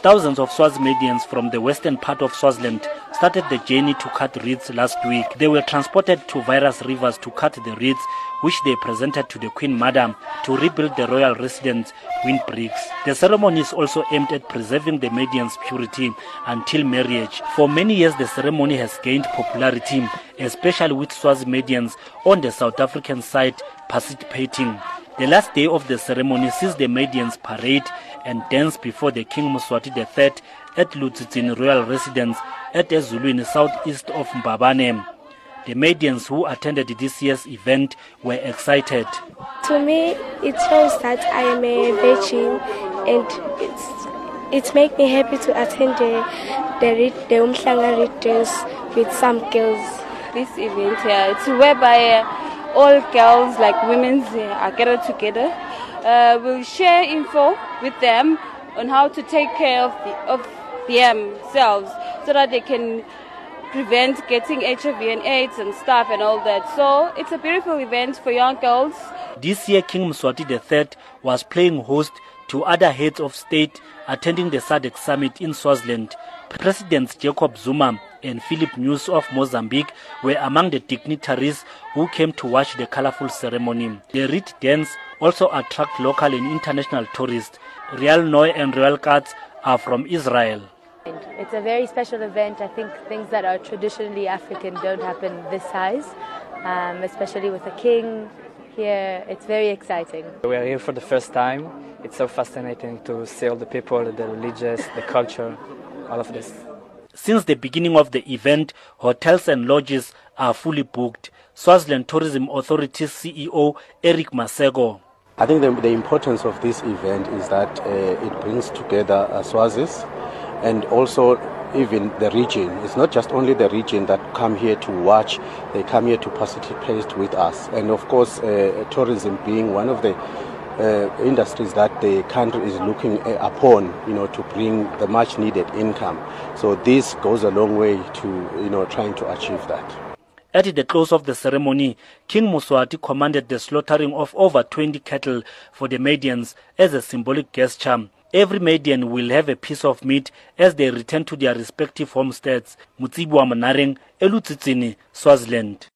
Thousands of Swazimedians from the western part of Swaziland started the journey to cut reeds last week. They were transported to various rivers to cut the reeds, which they presented to the Queen Mother to rebuild the royal residence windbreaks. The ceremony is also aimed at preserving the Medians' purity until marriage. For many years, the ceremony has gained popularity, especially with Swazimedians on the South African side participating. The last day of the ceremony sees the Medians parade and dance before the King Mswati III at Lutsitsin Royal Residence at Ezulwini, southeast of Mbabane. The Medians who attended this year's event were excited. To me, it shows that I am a virgin and it's, it makes me happy to attend the, the, the Umhlanga readings with some girls. This event here, it's whereby uh, all girls, like women, uh, are gathered together. Uh, we'll share info with them on how to take care of, the, of themselves so that they can prevent getting HIV and AIDS and stuff and all that. So it's a beautiful event for young girls. This year, King Mswati III was playing host to other heads of state attending the SADC summit in Swaziland. Presidents Jacob Zuma and Filipe Nyusi of Mozambique were among the dignitaries who came to watch the colorful ceremony. The reed dance also attract local and international tourists. Real Noy and Real Cards are from Israel. It's a very special event. I think things that are traditionally African don't happen this size, um, especially with a king here. It's very exciting. We are here for the first time. It's so fascinating to see all the people, the religious, the culture, all of this. Since the beginning of the event, hotels and lodges are fully booked. Swaziland Tourism Authority CEO Eric Maseko. I think the, the importance of this event is that uh, it brings together uh, Swazis and also even the region. It's not just only the region that come here to watch, they come here to participate with us. And of course, uh, tourism being one of the uh, industries that the country is looking upon, you know, to bring the much needed income. So this goes a long way to, you know, trying to achieve that. At the close of the ceremony, King Mswati commanded the slaughtering of over 20 cattle for the Medians as a symbolic gesture. Every Median will have a piece of meat as they return to their respective homesteads. Mutsibu Manareng, Elutsitsini, Swaziland.